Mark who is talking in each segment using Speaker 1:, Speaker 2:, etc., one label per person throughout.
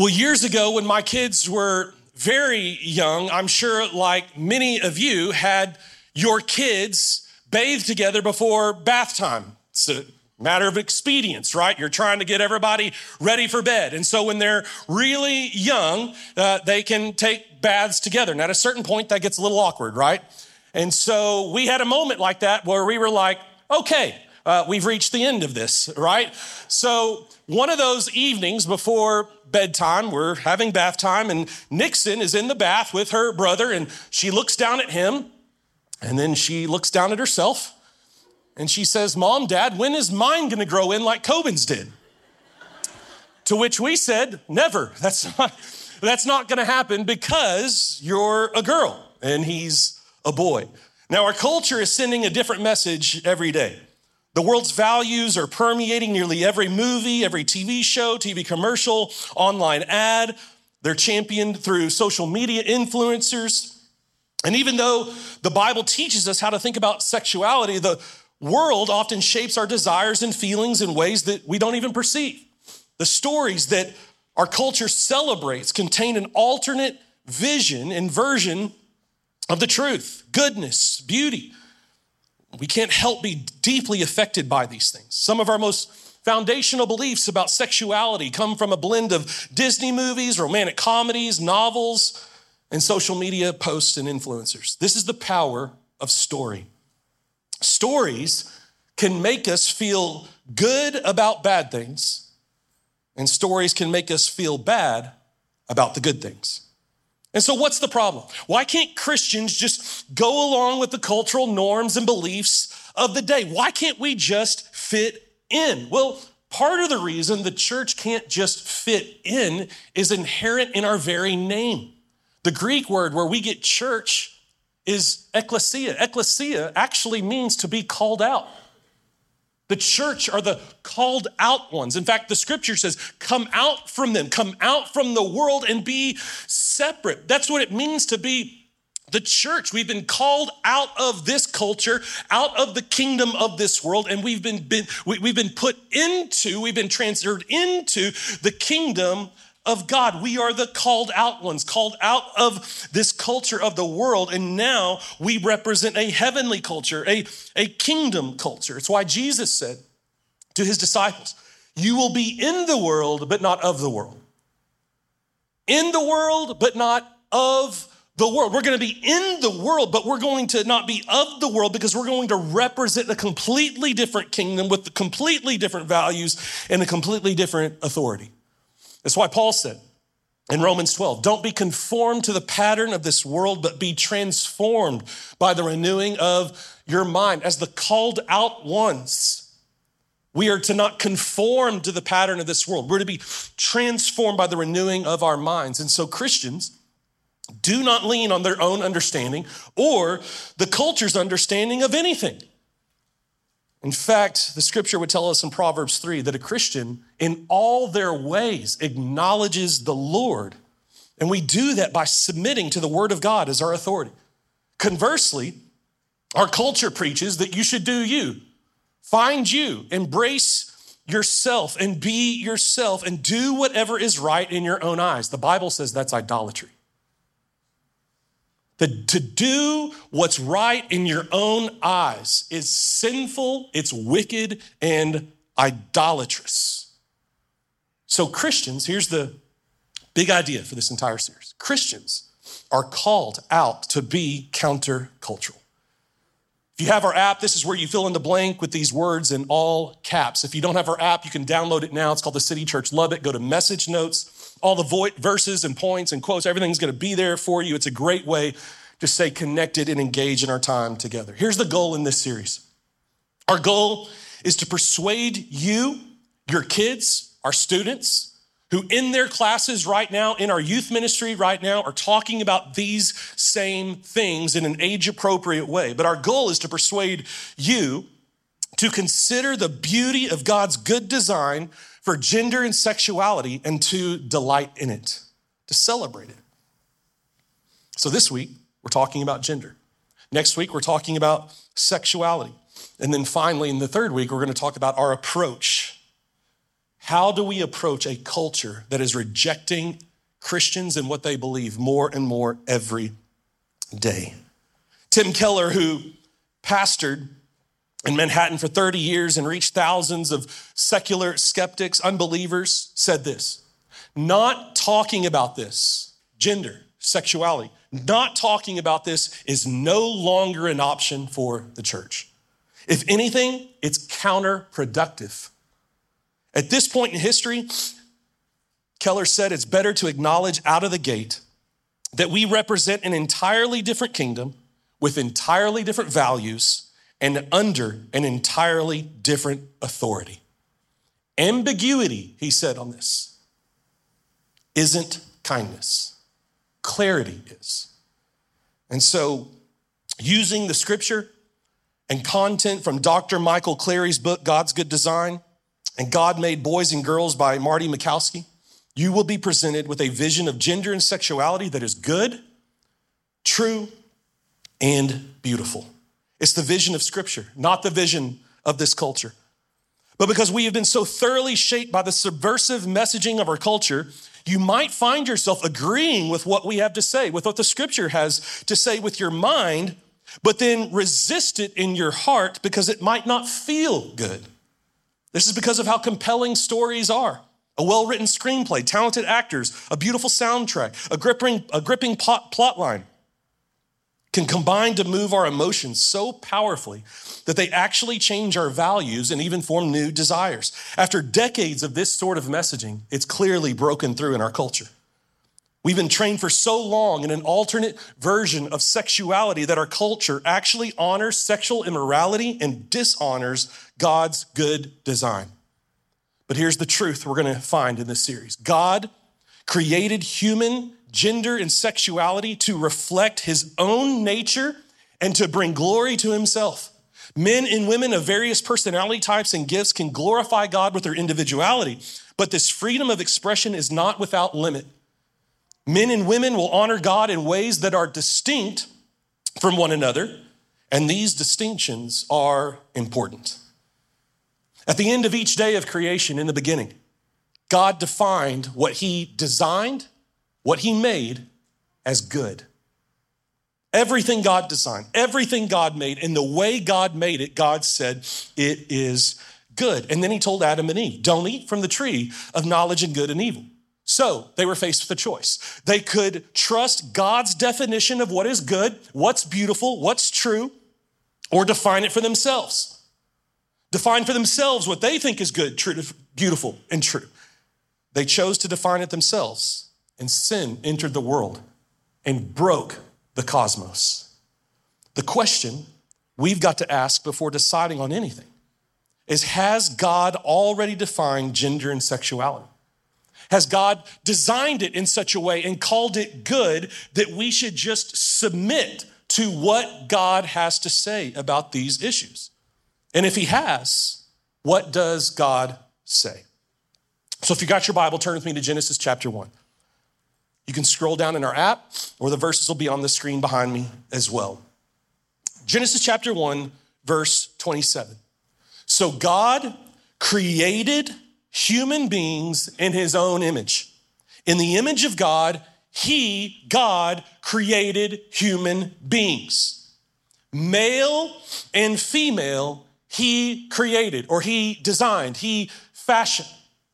Speaker 1: Well, years ago, when my kids were very young, I'm sure, like many of you, had your kids bathe together before bath time. It's a matter of expedience, right? You're trying to get everybody ready for bed. And so when they're really young, uh, they can take baths together. And at a certain point, that gets a little awkward, right? And so we had a moment like that where we were like, okay, uh, we've reached the end of this, right? So one of those evenings before bedtime, we're having bath time, and Nixon is in the bath with her brother, and she looks down at him, and then she looks down at herself, and she says, Mom, Dad, when is mine gonna grow in like Coben's did? to which we said, Never. That's not, that's not gonna happen because you're a girl and he's a boy. Now, our culture is sending a different message every day. The world's values are permeating nearly every movie, every TV show, TV commercial, online ad. They're championed through social media influencers. And even though the Bible teaches us how to think about sexuality, the world often shapes our desires and feelings in ways that we don't even perceive. The stories that our culture celebrates contain an alternate vision and version of the truth, goodness, beauty. We can't help be deeply affected by these things. Some of our most foundational beliefs about sexuality come from a blend of Disney movies, romantic comedies, novels, and social media posts and influencers. This is the power of story. Stories can make us feel good about bad things, and stories can make us feel bad about the good things. And so, what's the problem? Why can't Christians just go along with the cultural norms and beliefs of the day? Why can't we just fit in? Well, part of the reason the church can't just fit in is inherent in our very name. The Greek word where we get church is ecclesia. Ecclesia actually means to be called out. The church are the called out ones. In fact, the scripture says, come out from them, come out from the world and be separate. That's what it means to be the church. We've been called out of this culture, out of the kingdom of this world, and we've been, been we, have been put into, we've been transferred into the kingdom of God. We are the called out ones, called out of this culture of the world. And now we represent a heavenly culture, a, a kingdom culture. It's why Jesus said to his disciples, You will be in the world, but not of the world. In the world, but not of the world. We're going to be in the world, but we're going to not be of the world because we're going to represent a completely different kingdom with completely different values and a completely different authority. That's why Paul said in Romans 12, don't be conformed to the pattern of this world, but be transformed by the renewing of your mind. As the called out ones, we are to not conform to the pattern of this world. We're to be transformed by the renewing of our minds. And so, Christians, do not lean on their own understanding or the culture's understanding of anything. In fact, the scripture would tell us in Proverbs 3 that a Christian, in all their ways, acknowledges the Lord. And we do that by submitting to the word of God as our authority. Conversely, our culture preaches that you should do you, find you, embrace yourself, and be yourself, and do whatever is right in your own eyes. The Bible says that's idolatry. That to do what's right in your own eyes is sinful, it's wicked, and idolatrous. So, Christians, here's the big idea for this entire series Christians are called out to be countercultural. If you have our app, this is where you fill in the blank with these words in all caps. If you don't have our app, you can download it now. It's called the City Church Lubbock. Go to message notes all the vo- verses and points and quotes, everything's going to be there for you. It's a great way to stay connected and engage in our time together. Here's the goal in this series our goal is to persuade you, your kids, our students, who in their classes right now, in our youth ministry right now, are talking about these same things in an age appropriate way. But our goal is to persuade you to consider the beauty of God's good design for gender and sexuality and to delight in it, to celebrate it. So this week, we're talking about gender. Next week, we're talking about sexuality. And then finally, in the third week, we're going to talk about our approach how do we approach a culture that is rejecting Christians and what they believe more and more every day? Tim Keller, who pastored in Manhattan for 30 years and reached thousands of secular skeptics, unbelievers, said this Not talking about this, gender, sexuality, not talking about this is no longer an option for the church. If anything, it's counterproductive. At this point in history, Keller said it's better to acknowledge out of the gate that we represent an entirely different kingdom with entirely different values and under an entirely different authority. Ambiguity, he said on this, isn't kindness. Clarity is. And so, using the scripture and content from Dr. Michael Cleary's book, God's Good Design, and God Made Boys and Girls by Marty Machowski, you will be presented with a vision of gender and sexuality that is good, true, and beautiful. It's the vision of Scripture, not the vision of this culture. But because we have been so thoroughly shaped by the subversive messaging of our culture, you might find yourself agreeing with what we have to say, with what the Scripture has to say with your mind, but then resist it in your heart because it might not feel good. This is because of how compelling stories are. A well written screenplay, talented actors, a beautiful soundtrack, a gripping, a gripping plot, plot line can combine to move our emotions so powerfully that they actually change our values and even form new desires. After decades of this sort of messaging, it's clearly broken through in our culture. We've been trained for so long in an alternate version of sexuality that our culture actually honors sexual immorality and dishonors God's good design. But here's the truth we're going to find in this series God created human gender and sexuality to reflect his own nature and to bring glory to himself. Men and women of various personality types and gifts can glorify God with their individuality, but this freedom of expression is not without limit. Men and women will honor God in ways that are distinct from one another, and these distinctions are important. At the end of each day of creation, in the beginning, God defined what He designed, what He made as good. Everything God designed, everything God made, and the way God made it, God said, it is good. And then He told Adam and Eve, don't eat from the tree of knowledge and good and evil. So they were faced with a choice. They could trust God's definition of what is good, what's beautiful, what's true, or define it for themselves. Define for themselves what they think is good, true, beautiful, and true. They chose to define it themselves, and sin entered the world and broke the cosmos. The question we've got to ask before deciding on anything is Has God already defined gender and sexuality? Has God designed it in such a way and called it good that we should just submit to what God has to say about these issues? And if He has, what does God say? So if you got your Bible, turn with me to Genesis chapter 1. You can scroll down in our app, or the verses will be on the screen behind me as well. Genesis chapter 1, verse 27. So God created human beings in his own image. In the image of God, he, God, created human beings. Male and female, he created or he designed, he fashioned.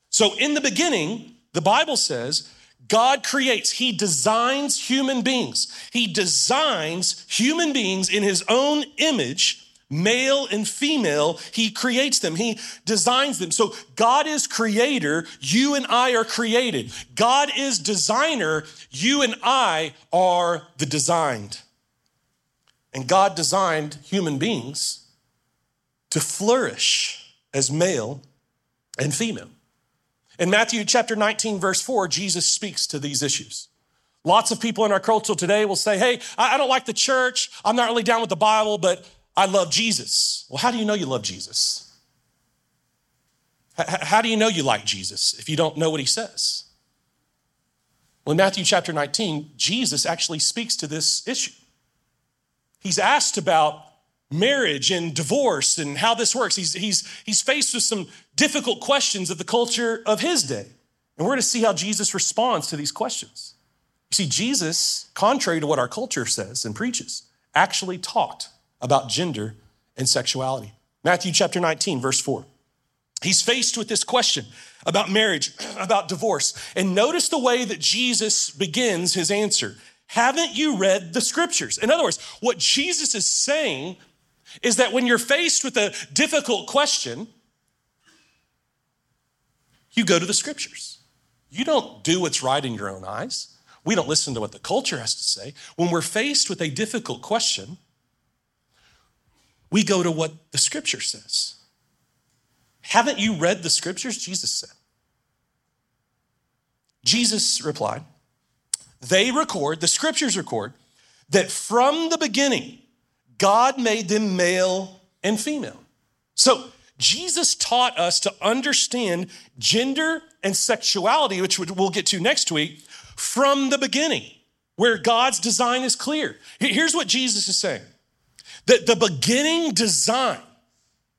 Speaker 1: So in the beginning, the Bible says, God creates, He designs human beings. He designs human beings in His own image Male and female, he creates them, he designs them. So God is creator, you and I are created. God is designer, you and I are the designed. And God designed human beings to flourish as male and female. In Matthew chapter 19, verse 4, Jesus speaks to these issues. Lots of people in our culture today will say, Hey, I don't like the church. I'm not really down with the Bible, but I love Jesus. Well, how do you know you love Jesus? How do you know you like Jesus if you don't know what he says? Well, in Matthew chapter 19, Jesus actually speaks to this issue. He's asked about marriage and divorce and how this works. He's, he's, he's faced with some difficult questions of the culture of his day. And we're going to see how Jesus responds to these questions. You see, Jesus, contrary to what our culture says and preaches, actually talked about gender and sexuality. Matthew chapter 19, verse 4. He's faced with this question about marriage, about divorce. And notice the way that Jesus begins his answer. Haven't you read the scriptures? In other words, what Jesus is saying is that when you're faced with a difficult question, you go to the scriptures. You don't do what's right in your own eyes. We don't listen to what the culture has to say. When we're faced with a difficult question, we go to what the scripture says. Haven't you read the scriptures? Jesus said. Jesus replied, They record, the scriptures record, that from the beginning, God made them male and female. So Jesus taught us to understand gender and sexuality, which we'll get to next week, from the beginning, where God's design is clear. Here's what Jesus is saying that the beginning design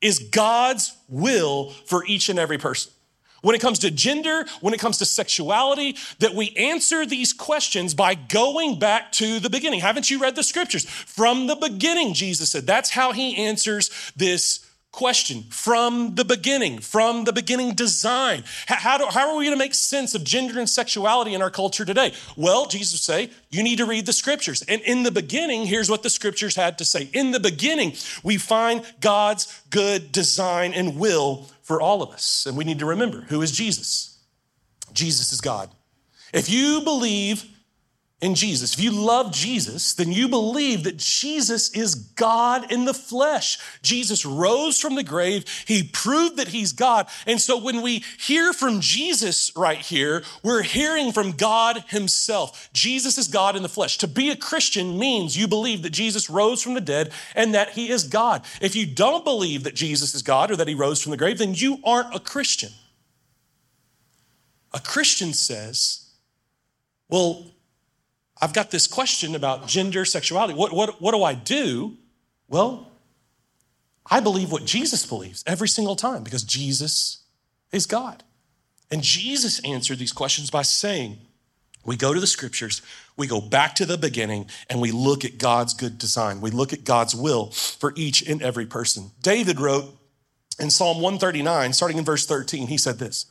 Speaker 1: is God's will for each and every person. When it comes to gender, when it comes to sexuality, that we answer these questions by going back to the beginning. Haven't you read the scriptures? From the beginning, Jesus said. That's how he answers this question from the beginning, from the beginning design. How, do, how are we going to make sense of gender and sexuality in our culture today? Well, Jesus say, you need to read the scriptures. And in the beginning, here's what the scriptures had to say. In the beginning, we find God's good design and will for all of us. And we need to remember who is Jesus? Jesus is God. If you believe in Jesus. If you love Jesus, then you believe that Jesus is God in the flesh. Jesus rose from the grave. He proved that he's God. And so when we hear from Jesus right here, we're hearing from God himself. Jesus is God in the flesh. To be a Christian means you believe that Jesus rose from the dead and that he is God. If you don't believe that Jesus is God or that he rose from the grave, then you aren't a Christian. A Christian says, well, I've got this question about gender, sexuality. What, what, what do I do? Well, I believe what Jesus believes every single time because Jesus is God. And Jesus answered these questions by saying, we go to the scriptures, we go back to the beginning, and we look at God's good design. We look at God's will for each and every person. David wrote in Psalm 139, starting in verse 13, he said this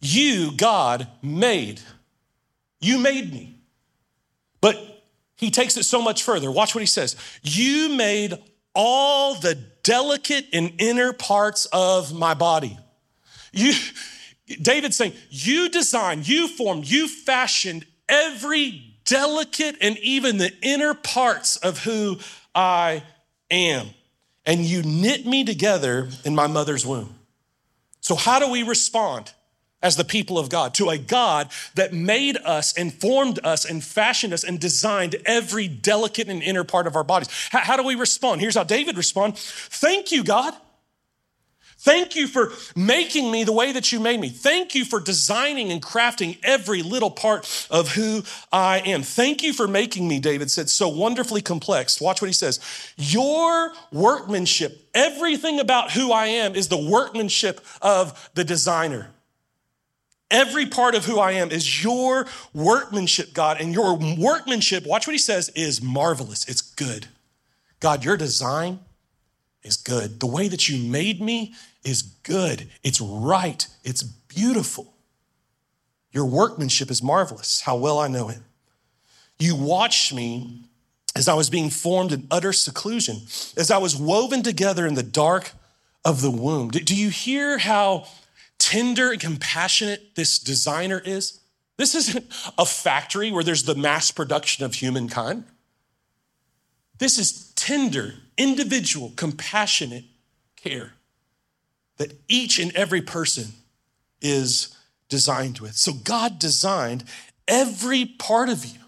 Speaker 1: You, God, made, you made me. But he takes it so much further. Watch what he says. You made all the delicate and inner parts of my body. You, David's saying, you designed, you formed, you fashioned every delicate and even the inner parts of who I am. And you knit me together in my mother's womb. So, how do we respond? As the people of God, to a God that made us and formed us and fashioned us and designed every delicate and inner part of our bodies. How, how do we respond? Here's how David responds Thank you, God. Thank you for making me the way that you made me. Thank you for designing and crafting every little part of who I am. Thank you for making me, David said, so wonderfully complex. Watch what he says. Your workmanship, everything about who I am is the workmanship of the designer. Every part of who I am is your workmanship, God. And your workmanship, watch what he says, is marvelous. It's good. God, your design is good. The way that you made me is good. It's right. It's beautiful. Your workmanship is marvelous. How well I know it. You watched me as I was being formed in utter seclusion, as I was woven together in the dark of the womb. Do you hear how tender and compassionate this designer is. This isn't a factory where there's the mass production of humankind. This is tender, individual, compassionate care that each and every person is designed with. So God designed every part of you.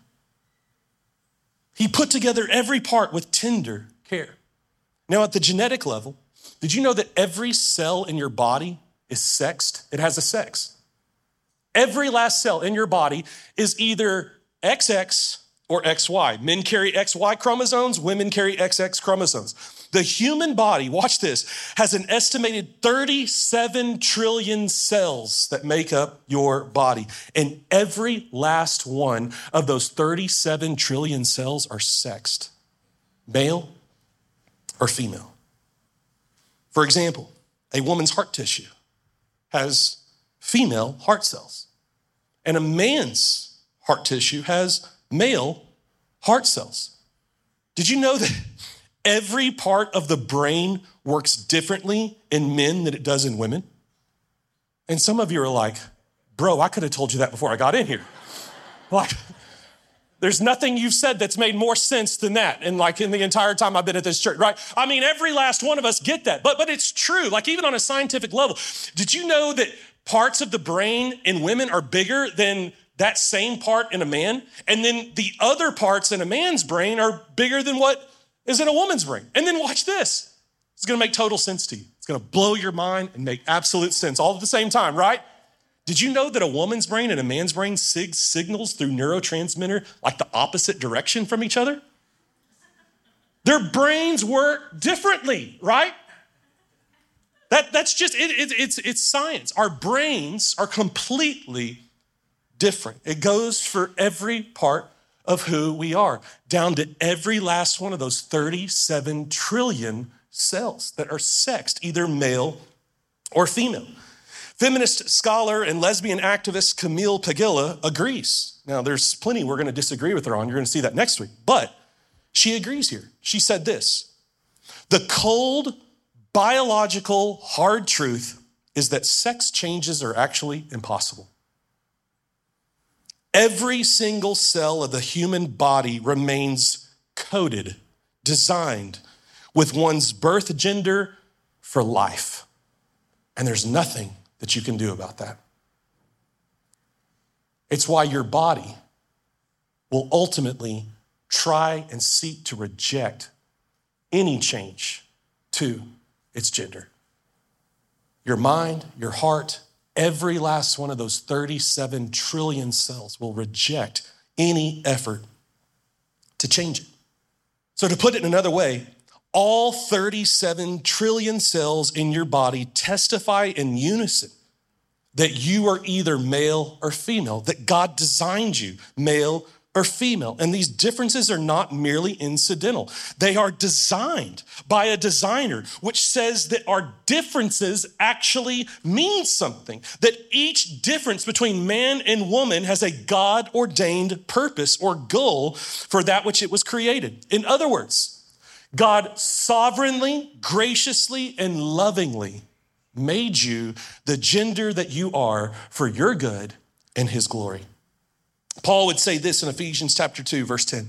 Speaker 1: He put together every part with tender care. Now, at the genetic level, did you know that every cell in your body is sexed, it has a sex. Every last cell in your body is either XX or XY. Men carry XY chromosomes, women carry XX chromosomes. The human body, watch this, has an estimated 37 trillion cells that make up your body. And every last one of those 37 trillion cells are sexed male or female. For example, a woman's heart tissue has female heart cells, and a man's heart tissue has male heart cells. Did you know that every part of the brain works differently in men than it does in women? And some of you are like, bro, I could have told you that before I got in here. Like, there's nothing you've said that's made more sense than that. And like in the entire time I've been at this church, right? I mean, every last one of us get that. But but it's true. Like even on a scientific level, did you know that parts of the brain in women are bigger than that same part in a man? And then the other parts in a man's brain are bigger than what is in a woman's brain. And then watch this. It's gonna make total sense to you. It's gonna blow your mind and make absolute sense all at the same time, right? Did you know that a woman's brain and a man's brain sig- signals through neurotransmitter like the opposite direction from each other? Their brains work differently, right? That, that's just, it, it, it's, it's science. Our brains are completely different. It goes for every part of who we are, down to every last one of those 37 trillion cells that are sexed, either male or female. Feminist scholar and lesbian activist Camille Paglia agrees. Now, there's plenty we're going to disagree with her on. You're going to see that next week. But she agrees here. She said this The cold, biological, hard truth is that sex changes are actually impossible. Every single cell of the human body remains coded, designed with one's birth gender for life. And there's nothing that you can do about that. It's why your body will ultimately try and seek to reject any change to its gender. Your mind, your heart, every last one of those 37 trillion cells will reject any effort to change it. So, to put it another way, all 37 trillion cells in your body testify in unison that you are either male or female, that God designed you male or female. And these differences are not merely incidental. They are designed by a designer, which says that our differences actually mean something, that each difference between man and woman has a God ordained purpose or goal for that which it was created. In other words, God sovereignly, graciously, and lovingly made you the gender that you are for your good and his glory. Paul would say this in Ephesians chapter 2 verse 10.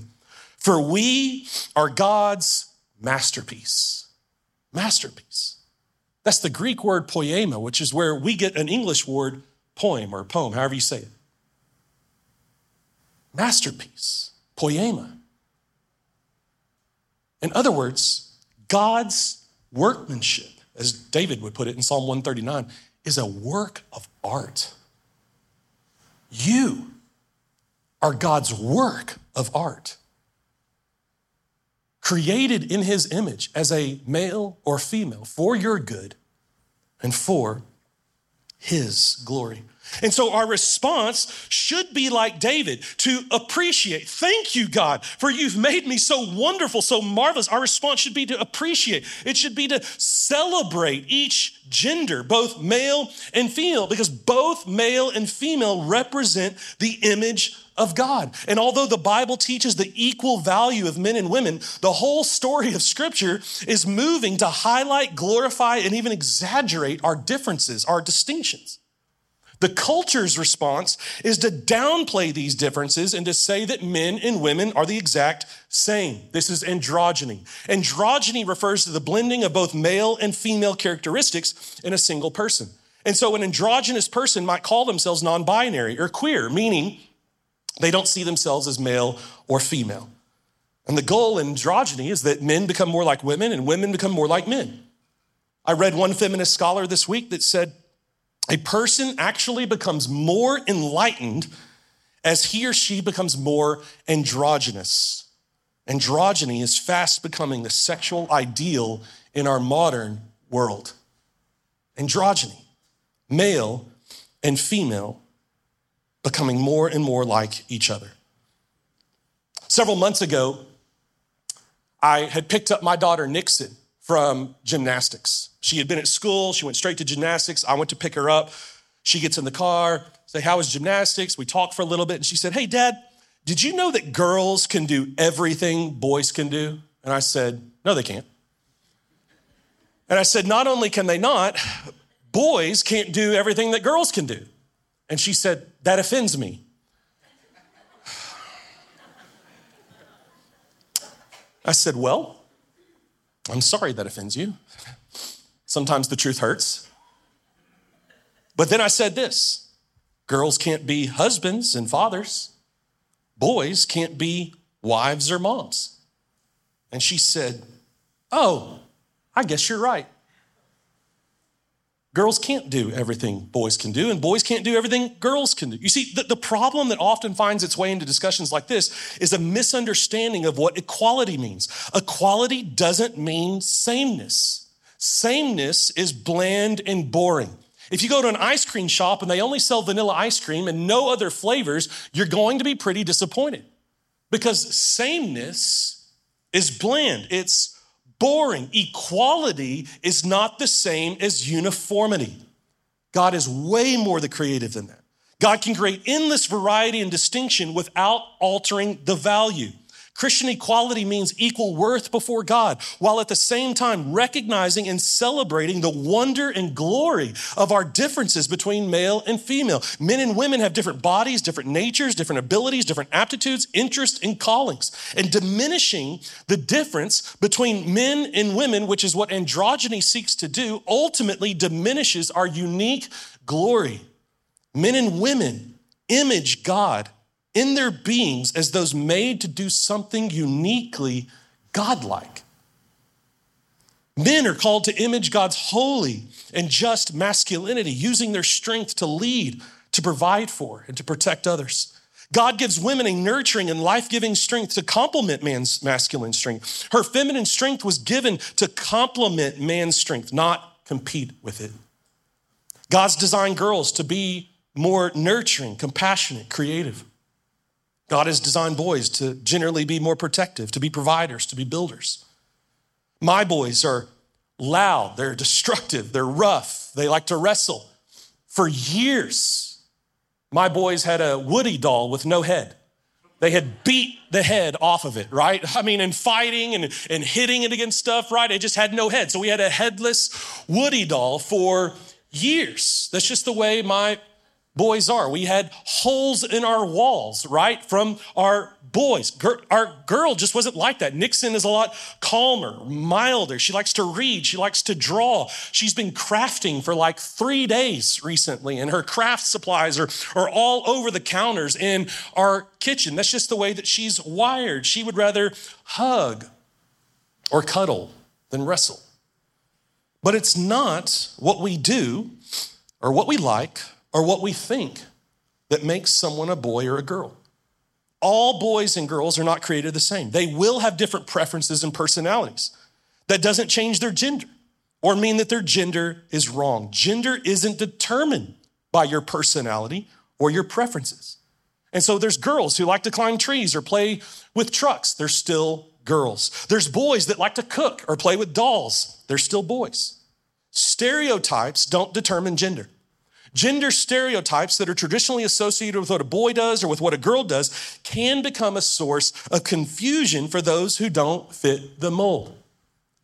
Speaker 1: For we are God's masterpiece. Masterpiece. That's the Greek word poema, which is where we get an English word poem or poem, however you say it. Masterpiece. Poema. In other words, God's workmanship, as David would put it in Psalm 139, is a work of art. You are God's work of art. Created in his image as a male or female for your good and for his glory. And so our response should be like David to appreciate. Thank you, God, for you've made me so wonderful, so marvelous. Our response should be to appreciate. It should be to celebrate each gender, both male and female, because both male and female represent the image of God. And although the Bible teaches the equal value of men and women, the whole story of Scripture is moving to highlight, glorify, and even exaggerate our differences, our distinctions. The culture's response is to downplay these differences and to say that men and women are the exact same. This is androgyny. Androgyny refers to the blending of both male and female characteristics in a single person. And so an androgynous person might call themselves non binary or queer, meaning they don't see themselves as male or female. And the goal in androgyny is that men become more like women and women become more like men. I read one feminist scholar this week that said a person actually becomes more enlightened as he or she becomes more androgynous. Androgyny is fast becoming the sexual ideal in our modern world. Androgyny, male and female becoming more and more like each other. Several months ago, I had picked up my daughter Nixon from gymnastics. She had been at school, she went straight to gymnastics. I went to pick her up. She gets in the car, say, How was gymnastics? We talked for a little bit, and she said, Hey, Dad, did you know that girls can do everything boys can do? And I said, No, they can't. And I said, Not only can they not, boys can't do everything that girls can do. And she said, That offends me. I said, Well, I'm sorry that offends you. Sometimes the truth hurts. But then I said this girls can't be husbands and fathers, boys can't be wives or moms. And she said, Oh, I guess you're right. Girls can't do everything boys can do, and boys can't do everything girls can do. You see, the, the, problem that often finds its way into discussions like this is a misunderstanding of what equality means. Equality doesn't mean sameness, sameness is bland and boring. If you go to an ice cream shop and they only sell vanilla ice cream and no other flavors, you're going to be pretty disappointed because sameness is bland. It's boring. Equality is not the same as uniformity. God is way more the creative than that. God can create endless variety and distinction without altering the value. Christian equality means equal worth before God, while at the same time recognizing and celebrating the wonder and glory of our differences between male and female. Men and women have different bodies, different natures, different abilities, different aptitudes, interests, and callings. And diminishing the difference between men and women, which is what androgyny seeks to do, ultimately diminishes our unique glory. Men and women image God in their beings as those made to do something uniquely godlike. Men are called to image God's holy and just masculinity, using their strength to lead, to provide for, and to protect others. God gives women a nurturing and life giving strength to complement man's masculine strength. Her feminine strength was given to complement man's strength, not compete with it. God's designed girls to be more nurturing, compassionate, creative. God has designed boys to generally be more protective, to be providers, to be builders. My boys are loud, they're destructive, they're rough, they like to wrestle. For years, my boys had a Woody doll with no head. They had beat the head off of it, right? I mean, in fighting and, and hitting it against stuff, right? It just had no head. So we had a headless Woody doll for years. That's just the way my boys are. We had holes in our walls, right? From our boys. Our girl just wasn't like that. Nixon is a lot calmer, milder. She likes to read, she likes to draw. She's been crafting for like three days recently, and her craft supplies are, are all over the counters in our kitchen. That's just the way that she's wired. She would rather hug or cuddle than wrestle. But it's not what we do or what we like or what we think that makes someone a boy or a girl. All boys and girls are not created the same. They will have different preferences and personalities. That doesn't change their gender or mean that their gender is wrong. Gender isn't determined by your personality or your preferences. And so there's girls who like to climb trees or play with trucks. They're still girls. There's boys that like to cook or play with dolls. They're still boys. Stereotypes don't determine gender. Gender stereotypes that are traditionally associated with what a boy does or with what a girl does can become a source of confusion for those who don't fit the mold.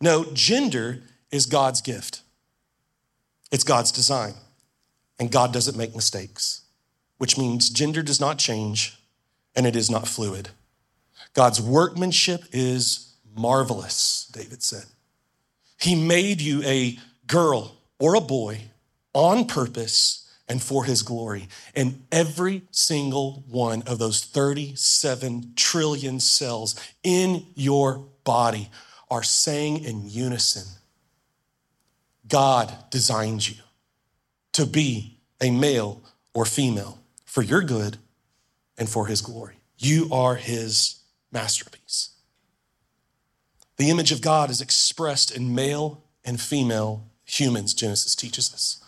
Speaker 1: No, gender is God's gift, it's God's design, and God doesn't make mistakes, which means gender does not change and it is not fluid. God's workmanship is marvelous, David said. He made you a girl or a boy on purpose and for his glory. And every single one of those 37 trillion cells in your body are saying in unison God designed you to be a male or female for your good and for his glory. You are his masterpiece. The image of God is expressed in male and female humans, Genesis teaches us.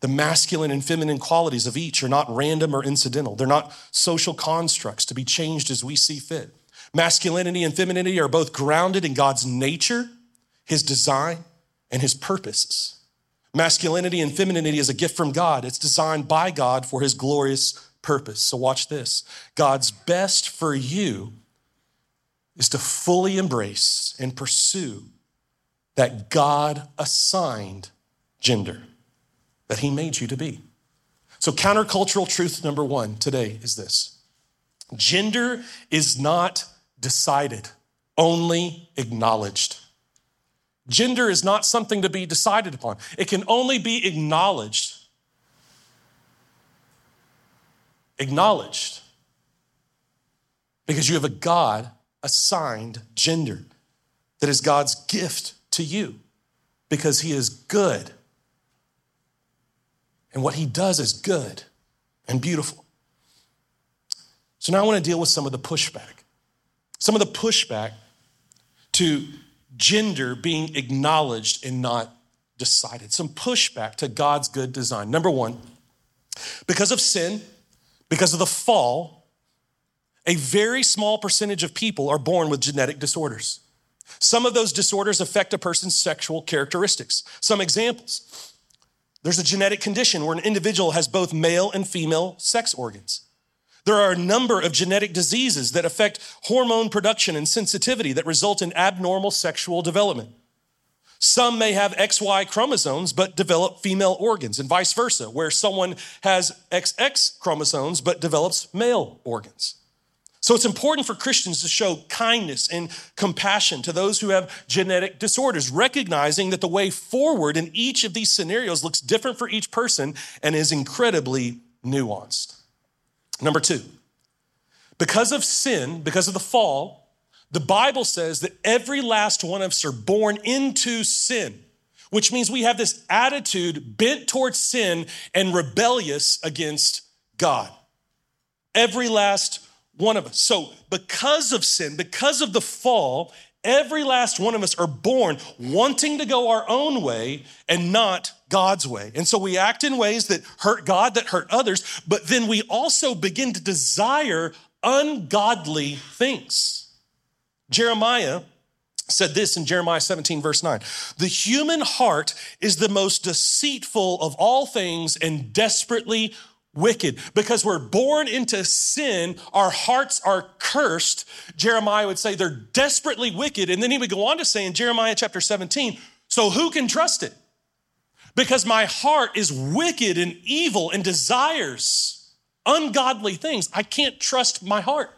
Speaker 1: The masculine and feminine qualities of each are not random or incidental. They're not social constructs to be changed as we see fit. Masculinity and femininity are both grounded in God's nature, his design, and his purposes. Masculinity and femininity is a gift from God. It's designed by God for his glorious purpose. So, watch this God's best for you is to fully embrace and pursue that God assigned gender that he made you to be. So, countercultural truth number one today is this gender is not decided, only acknowledged. Gender is not something to be decided upon, it can only be acknowledged. Acknowledged. Because you have a God assigned gender that is God's gift to you because He is good. And what He does is good and beautiful. So now I want to deal with some of the pushback. Some of the pushback to gender being acknowledged and not decided. Some pushback to God's good design. Number one, because of sin, because of the fall, a very small percentage of people are born with genetic disorders. Some of those disorders affect a person's sexual characteristics. Some examples there's a genetic condition where an individual has both male and female sex organs. There are a number of genetic diseases that affect hormone production and sensitivity that result in abnormal sexual development. Some may have XY chromosomes but develop female organs, and vice versa, where someone has XX chromosomes but develops male organs. So it's important for Christians to show kindness and compassion to those who have genetic disorders, recognizing that the way forward in each of these scenarios looks different for each person and is incredibly nuanced. Number two, because of sin, because of the fall, the Bible says that every last one of us are born into sin, which means we have this attitude bent towards sin and rebellious against God. Every last one of us. So, because of sin, because of the fall, every last one of us are born wanting to go our own way and not God's way. And so we act in ways that hurt God, that hurt others, but then we also begin to desire ungodly things. Jeremiah said this in Jeremiah 17, verse 9 The human heart is the most deceitful of all things and desperately wicked. Because we're born into sin, our hearts are cursed. Jeremiah would say they're desperately wicked. And then he would go on to say in Jeremiah chapter 17, So who can trust it? Because my heart is wicked and evil and desires ungodly things. I can't trust my heart.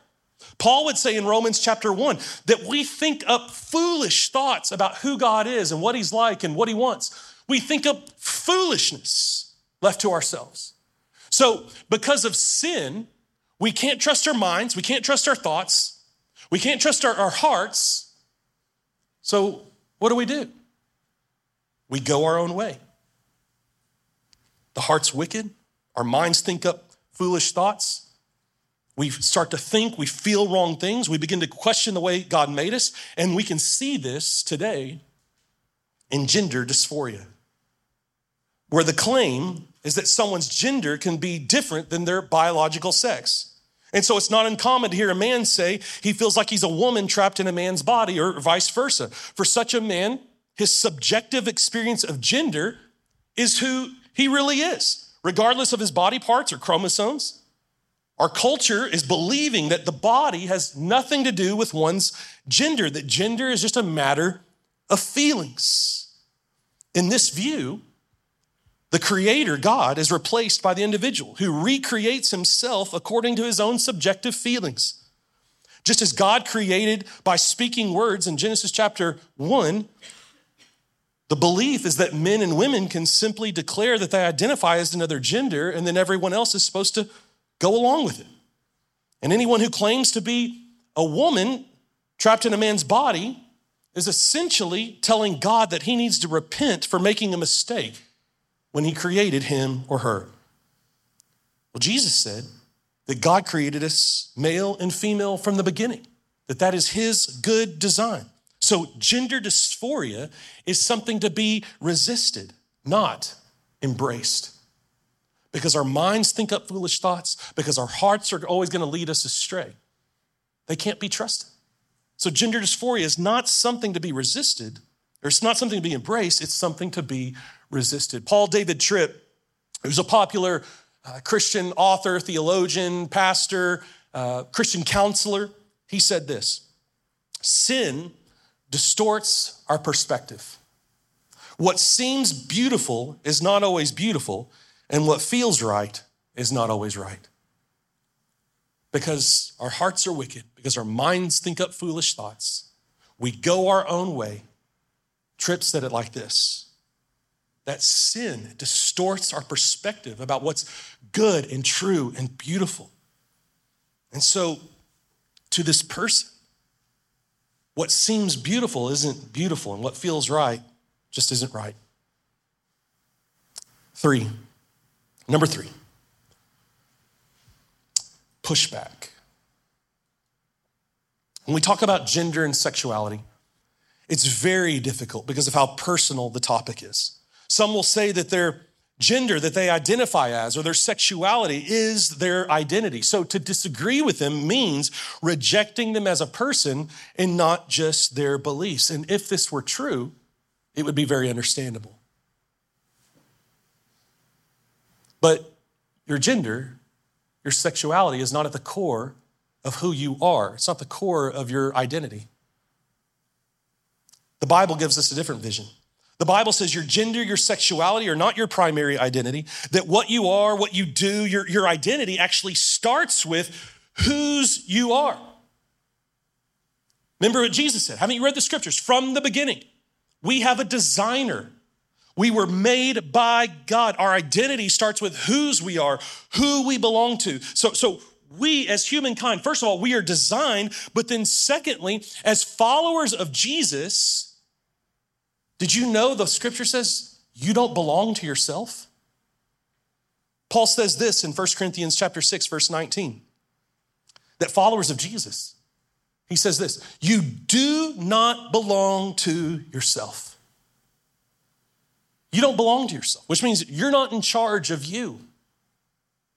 Speaker 1: Paul would say in Romans chapter 1 that we think up foolish thoughts about who God is and what he's like and what he wants. We think up foolishness left to ourselves. So, because of sin, we can't trust our minds, we can't trust our thoughts, we can't trust our, our hearts. So, what do we do? We go our own way. The heart's wicked, our minds think up foolish thoughts. We start to think, we feel wrong things, we begin to question the way God made us, and we can see this today in gender dysphoria, where the claim is that someone's gender can be different than their biological sex. And so it's not uncommon to hear a man say he feels like he's a woman trapped in a man's body or vice versa. For such a man, his subjective experience of gender is who he really is, regardless of his body parts or chromosomes. Our culture is believing that the body has nothing to do with one's gender, that gender is just a matter of feelings. In this view, the creator, God, is replaced by the individual who recreates himself according to his own subjective feelings. Just as God created by speaking words in Genesis chapter 1, the belief is that men and women can simply declare that they identify as another gender, and then everyone else is supposed to go along with it. And anyone who claims to be a woman trapped in a man's body is essentially telling God that he needs to repent for making a mistake when he created him or her. Well, Jesus said that God created us male and female from the beginning. that that is his good design. So gender dysphoria is something to be resisted, not embraced. Because our minds think up foolish thoughts, because our hearts are always going to lead us astray. They can't be trusted. So gender dysphoria is not something to be resisted, or it's not something to be embraced, it's something to be resisted. Paul David Tripp, who's a popular uh, Christian author, theologian, pastor, uh, Christian counselor, he said this Sin distorts our perspective. What seems beautiful is not always beautiful, and what feels right is not always right. Because our hearts are wicked, because our minds think up foolish thoughts, we go our own way. Tripp said it like this that sin distorts our perspective about what's good and true and beautiful. And so, to this person, what seems beautiful isn't beautiful, and what feels right just isn't right. Three, number three, pushback. When we talk about gender and sexuality, it's very difficult because of how personal the topic is. Some will say that their gender that they identify as or their sexuality is their identity. So to disagree with them means rejecting them as a person and not just their beliefs. And if this were true, it would be very understandable. But your gender, your sexuality is not at the core of who you are. It's not the core of your identity. The Bible gives us a different vision. The Bible says your gender, your sexuality are not your primary identity, that what you are, what you do, your, your identity actually starts with whose you are. Remember what Jesus said. Haven't you read the scriptures? From the beginning, we have a designer. We were made by God. Our identity starts with whose we are, who we belong to. So, so we as humankind, first of all, we are designed, but then secondly, as followers of Jesus, did you know the scripture says you don't belong to yourself? Paul says this in 1 Corinthians chapter 6 verse 19. That followers of Jesus, he says this, you do not belong to yourself. You don't belong to yourself, which means you're not in charge of you.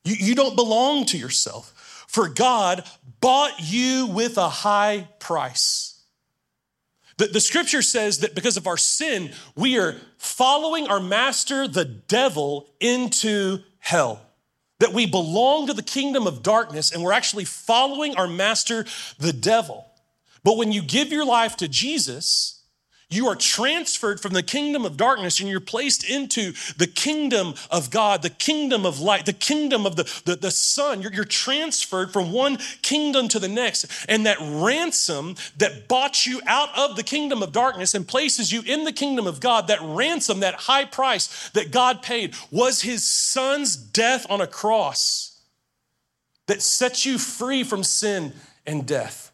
Speaker 1: You, you don't belong to yourself. For God bought you with a high price. The, the scripture says that because of our sin, we are following our master, the devil, into hell. That we belong to the kingdom of darkness and we're actually following our master, the devil. But when you give your life to Jesus, you are transferred from the kingdom of darkness and you're placed into the kingdom of God, the kingdom of light, the kingdom of the, the, the. You're, you're transferred from one kingdom to the next. And that ransom that bought you out of the kingdom of darkness and places you in the kingdom of God, that ransom, that high price that God paid, was his Son's death on a cross that sets you free from sin and death.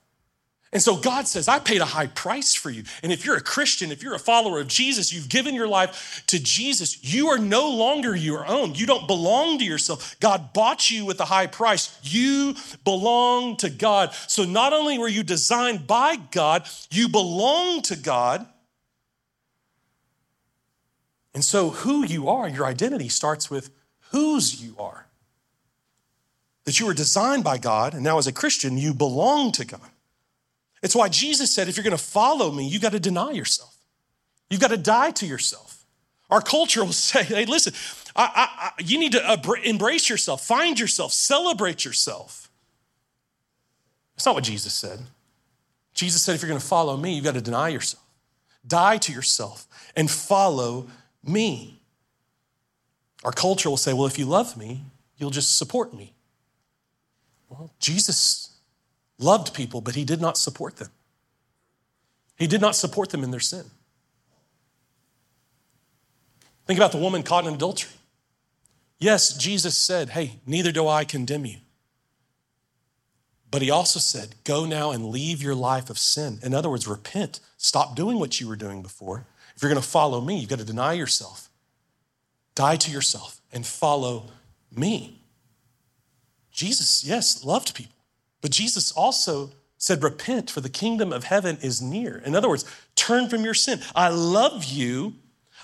Speaker 1: And so God says, I paid a high price for you. And if you're a Christian, if you're a follower of Jesus, you've given your life to Jesus, you are no longer your own. You don't belong to yourself. God bought you with a high price. You belong to God. So not only were you designed by God, you belong to God. And so who you are, your identity starts with whose you are. That you were designed by God, and now as a Christian, you belong to God. It's why Jesus said, if you're going to follow me, you've got to deny yourself. You've got to die to yourself. Our culture will say, hey, listen, I, I, I, you need to embrace yourself, find yourself, celebrate yourself. That's not what Jesus said. Jesus said, if you're going to follow me, you've got to deny yourself, die to yourself, and follow me. Our culture will say, well, if you love me, you'll just support me. Well, Jesus loved people, but he did not support them. He did not support them in their sin. Think about the woman caught in adultery. Yes, Jesus said, Hey, neither do I condemn you. But he also said, Go now and leave your life of sin. In other words, repent. Stop doing what you were doing before. If you're going to follow me, you've got to deny yourself, die to yourself, and follow me. Jesus, yes, loved people. But Jesus also said, Repent, for the kingdom of heaven is near. In other words, turn from your sin. I love you.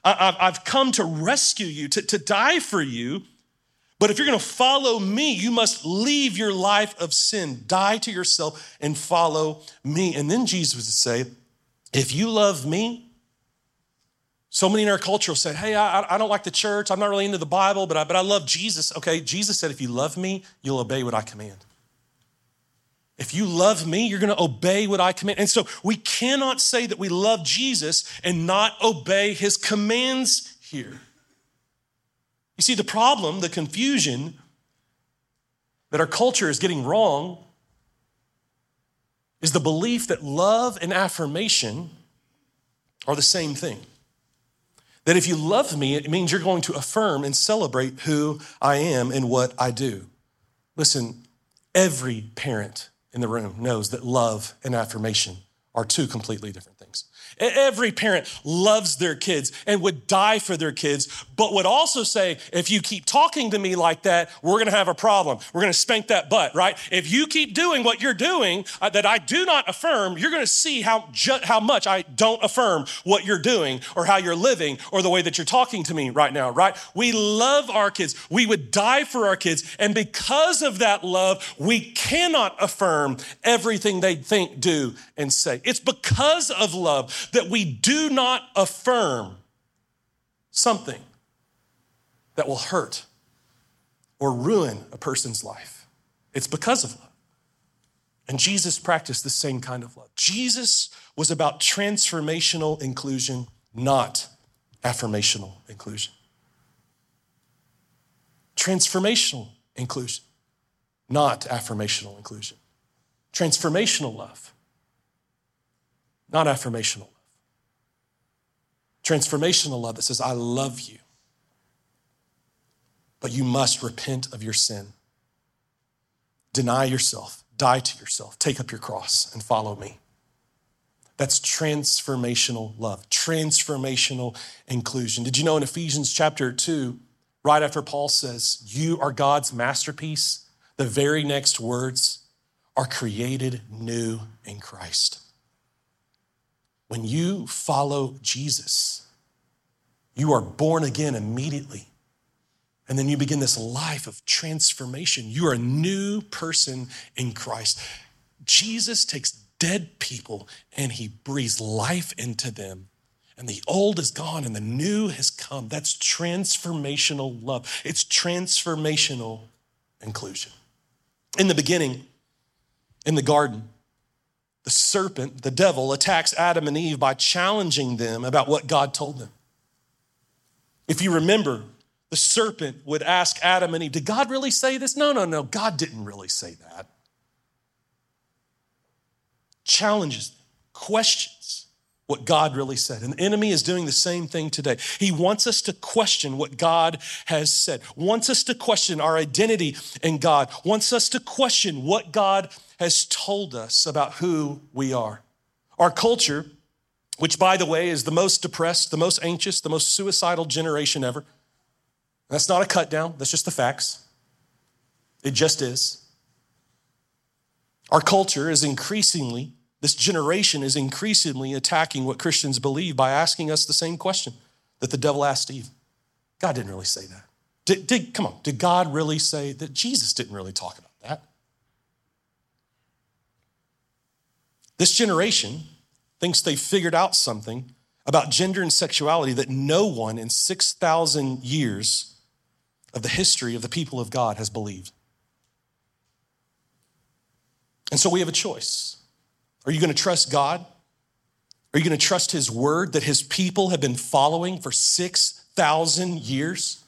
Speaker 1: I've come to rescue you, to, die for you. But if you're going to follow me, you must leave your life of sin, die to yourself, and follow me. And then Jesus would say, If you love me, so many in our culture will say, Hey, I, I don't like the church. I'm not really into the Bible, but I, but I love Jesus. Okay, Jesus said, If you love me, you'll obey what I command. If you love me, you're going to obey what I command. And so we cannot say that we love Jesus and not obey his commands here. You see, the problem, the confusion that our culture is getting wrong is the belief that love and affirmation are the same thing. That if you love me, it means you're going to affirm and celebrate who I am and what I do. Listen, every parent in the room knows that love and affirmation are two completely different. Every parent loves their kids and would die for their kids, but would also say, if you keep talking to me like that, we're gonna have a problem. We're gonna spank that butt, right? If you keep doing what you're doing uh, that I do not affirm, you're gonna see how, ju- how much I don't affirm what you're doing or how you're living or the way that you're talking to me right now, right? We love our kids. We would die for our kids. And because of that love, we cannot affirm everything they think, do, and say. It's because of love that we do not affirm something that will hurt or ruin a person's life. It's because of love. And Jesus practiced the same kind of love. Jesus was about transformational inclusion, not affirmational inclusion. Transformational inclusion, not affirmational inclusion. Transformational love, not affirmational. Transformational love that says, I love you, but you must repent of your sin. Deny yourself, die to yourself, take up your cross, and follow me. That's transformational love, transformational inclusion. Did you know in Ephesians chapter 2, right after Paul says, You are God's masterpiece, the very next words are created new in Christ. When you follow Jesus, you are born again immediately. And then you begin this life of transformation. You are a new person in Christ. Jesus takes dead people and he breathes life into them. And the old is gone and the new has come. That's transformational love. It's transformational inclusion. In the beginning, in the garden, the serpent, the devil, attacks Adam and Eve by challenging them about what God told them. If you remember, the serpent would ask Adam and Eve, Did God really say this? No, no, no, God didn't really say that. Challenges, questions what God really said. And the enemy is doing the same thing today. He wants us to question what God has said, wants us to question our identity in God, wants us to question what God has told us about who we are. Our culture, which by the way is the most depressed, the most anxious, the most suicidal generation ever. That's not a cut down, that's just the facts. It just is. Our culture is increasingly, this generation is increasingly attacking what Christians believe by asking us the same question that the devil asked Eve. God didn't really say that. Did, did, come on, did God really say that? Jesus didn't really talk about that. This generation thinks they figured out something about gender and sexuality that no one in 6,000 years of the history of the people of God has believed. And so we have a choice. Are you going to trust God? Are you going to trust His word that His people have been following for 6,000 years?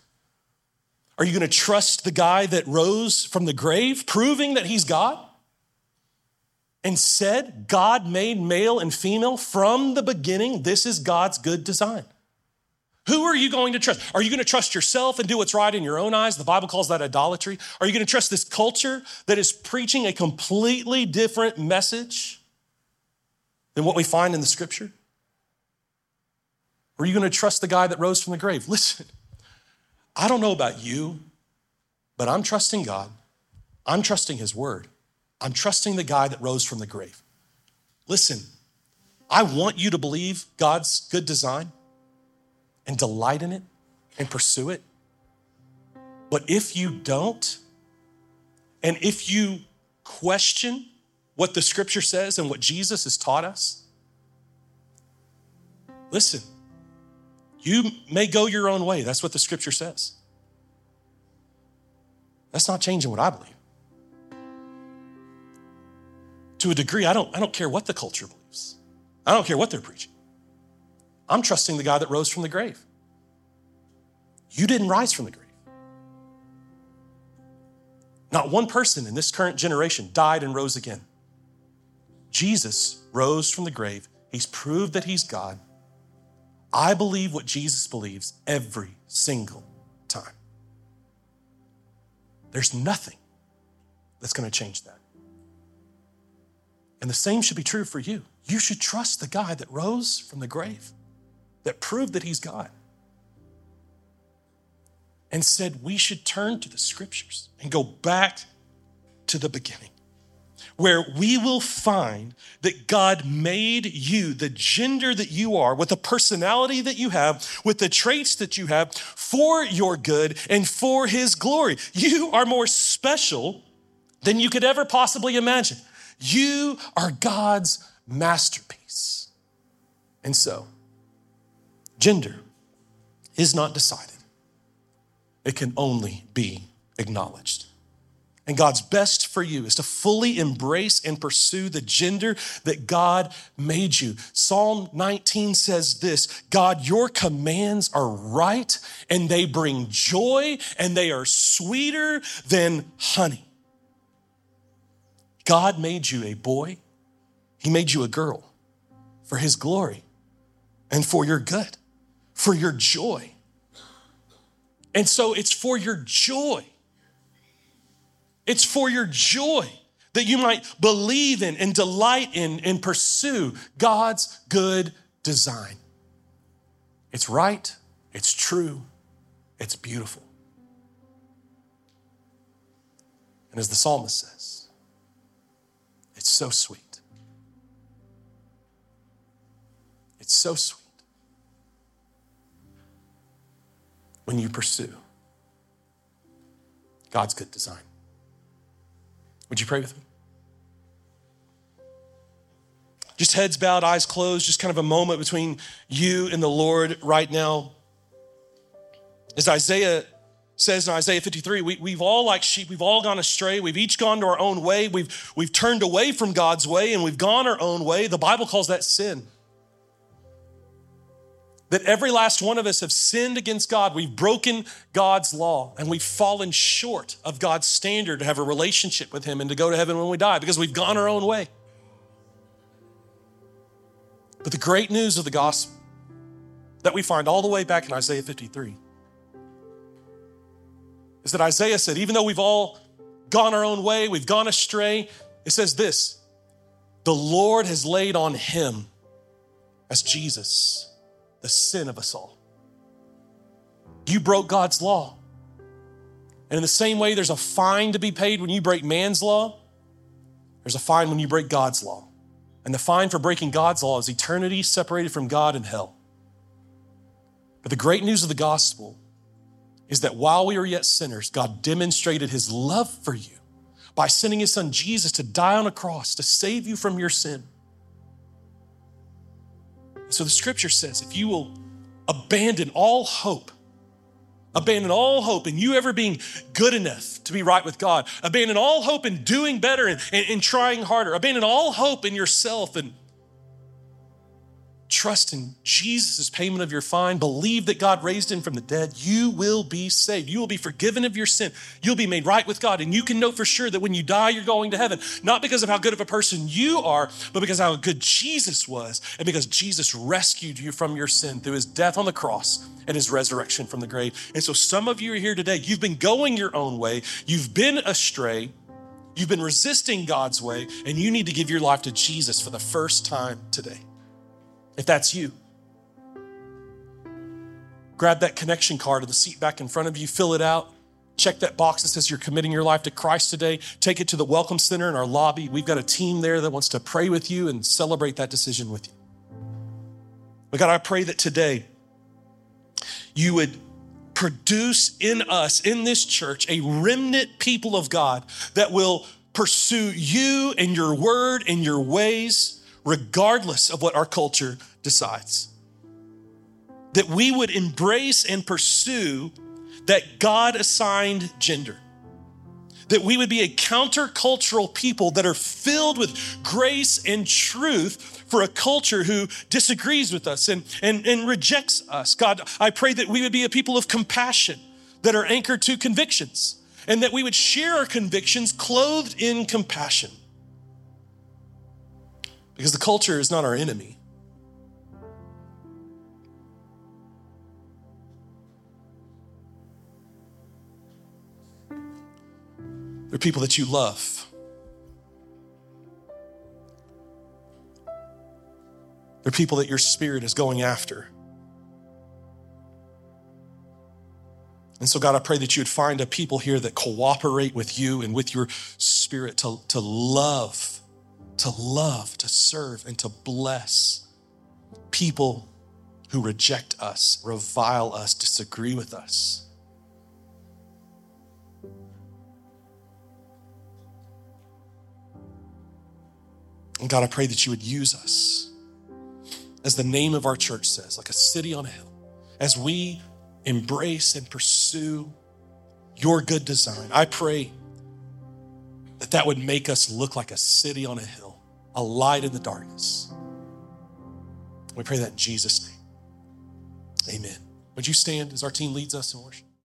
Speaker 1: Are you going to trust the guy that rose from the grave, proving that He's God? And said, God made male and female from the beginning. This is God's good design. Who are you going to trust? Are you going to trust yourself and do what's right in your own eyes? The Bible calls that idolatry. Are you going to trust this culture that is preaching a completely different message than what we find in the scripture? Or are you going to trust the guy that rose from the grave? Listen, I don't know about you, but I'm trusting God. I'm trusting his word. I'm trusting the guy that rose from the grave. Listen, I want you to believe God's good design and delight in it and pursue it. But if you don't, and if you question what the scripture says and what Jesus has taught us, listen, you may go your own way. That's what the scripture says. That's not changing what I believe. To a degree, I don't, I don't care what the culture believes. I don't care what they're preaching. I'm trusting the God that rose from the grave. You didn't rise from the grave. Not one person in this current generation died and rose again. Jesus rose from the grave. He's proved that he's God. I believe what Jesus believes every single time. There's nothing that's going to change that. And the same should be true for you. You should trust the God that rose from the grave, that proved that he's God, and said we should turn to the scriptures and go back to the beginning where we will find that God made you, the gender that you are, with the personality that you have, with the traits that you have, for your good and for His glory. You are more special than you could ever possibly imagine. You are God's masterpiece. And so, gender is not decided, it can only be acknowledged. And God's best for you is to fully embrace and pursue the gender that God made you. Psalm 19 says this God, your commands are right and they bring joy and they are sweeter than honey. God made you a boy, He made you a girl for His glory and for your good, for your joy. And so it's for your joy it's for your joy that you might believe in and delight in and pursue God's good design. It's right, it's true, it's beautiful. And as the psalmist says, it's so sweet. It's so sweet when you pursue God's good design. Would you pray with me? Just heads bowed, eyes closed, just kind of a moment between you and the Lord right now. As Isaiah says in Isaiah 53, we, have all like sheep, we've all gone astray. We've each gone to our own way. We've, we've turned away from God's way and we've gone our own way. The Bible calls that sin that every last one of us have sinned against God. We've broken God's law and we've fallen short of God's standard to have a relationship with Him and to go to heaven when we die because we've gone our own way. But the great news of the gospel that we find all the way back in Isaiah 53 is that Isaiah said, even though we've all gone our own way, we've gone astray, it says this the Lord has laid on Him as Jesus the sin of us all. You broke God's law. And in the same way, there's a fine to be paid when you break man's law, there's a fine when you break God's law. And the fine for breaking God's law is eternity separated from God in hell. But the great news of the gospel is that while we were yet sinners, God demonstrated his love for you by sending his son Jesus to die on a cross to save you from your sin. So the scripture says if you will abandon all hope, abandon all hope in you ever being good enough to be right with God, abandon all hope in doing better and, and, and trying harder, abandon all hope in yourself and trust in Jesus' payment of your fine, believe that God raised him from the dead, you will be saved. You will be forgiven of your sin. You'll be made right with God. And you can know for sure that when you die, you're going to heaven, not because of how good of a person you are, but because how good Jesus was, and because Jesus rescued you from your sin through his death on the cross and his resurrection from the grave. And so some of you are here today, you've been going your own way, you've been astray. You've been resisting God's way, and you need to give your life to Jesus for the first time today. If that's you, grab that connection card of the seat back in front of you, fill it out. check that box that says you're committing your life to Christ today. Take it to the Welcome Center in our lobby. We've got a team there that wants to pray with you and celebrate that decision with you. But God, I pray that today you would produce in us, in this church, a remnant people of God that will pursue you and your word and your ways, regardless of what our culture decides. That we would embrace and pursue that God assigned gender. That we would be a countercultural people that are filled with grace and truth for a culture who disagrees with us and, and, and rejects us. God, I pray that we would be a people of compassion that are anchored to convictions and that we would share our convictions clothed in compassion. Because the culture is not our enemy. They're people that you love. They're people that your spirit is going after. And so, God, I pray that you would find a people here that cooperate with you and with your spirit to, to love, to love, to serve, and to bless people who reject us, revile us, disagree with us. And God, I pray that you would use us, as the name of our church says, like a city on a hill, as we embrace and pursue your good design. I pray that that would make us look like a city on a hill, a light in the darkness. We pray that in Jesus' name. Amen. Would you stand as our team leads us in worship?